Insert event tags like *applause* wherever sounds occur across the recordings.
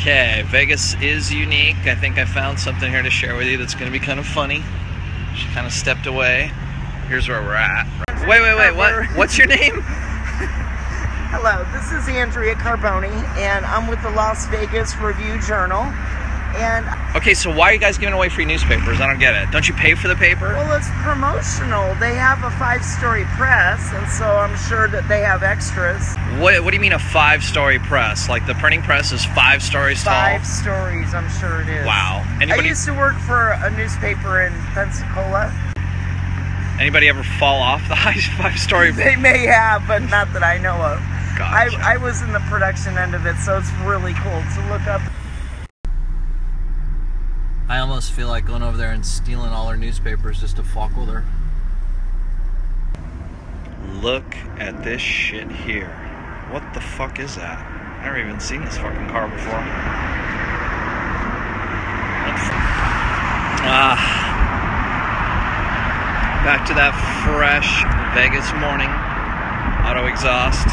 Okay, Vegas is unique. I think I found something here to share with you that's going to be kind of funny. She kind of stepped away. Here's where we're at. Wait, wait, wait. What? What's your name? *laughs* Hello, this is Andrea Carboni, and I'm with the Las Vegas Review Journal. And Okay, so why are you guys giving away free newspapers? I don't get it. Don't you pay for the paper? well, it's promotional. They have a five-story press, and so I'm sure that they have extras. What, what do you mean a five-story press? Like the printing press is five stories tall? Five stories, I'm sure it is. Wow. Anybody, I Anybody used to work for a newspaper in Pensacola. anybody ever fall off the *laughs* high five-story? They may have, but not that I know of. Gotcha. I, I was in the production end of it, so it's really cool to look up. I almost feel like going over there and stealing all her newspapers just to fuck with her. Look at this shit here. What the fuck is that? I've never even seen this fucking car before. Ah. Back to that fresh Vegas morning. Auto exhaust.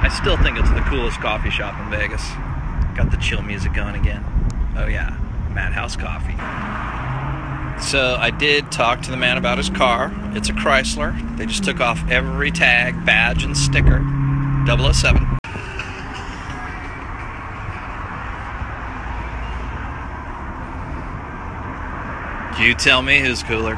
I still think it's the coolest coffee shop in Vegas. Got the chill music going again. Oh yeah, Madhouse Coffee. So I did talk to the man about his car. It's a Chrysler. They just took off every tag, badge, and sticker. 007. You tell me who's cooler.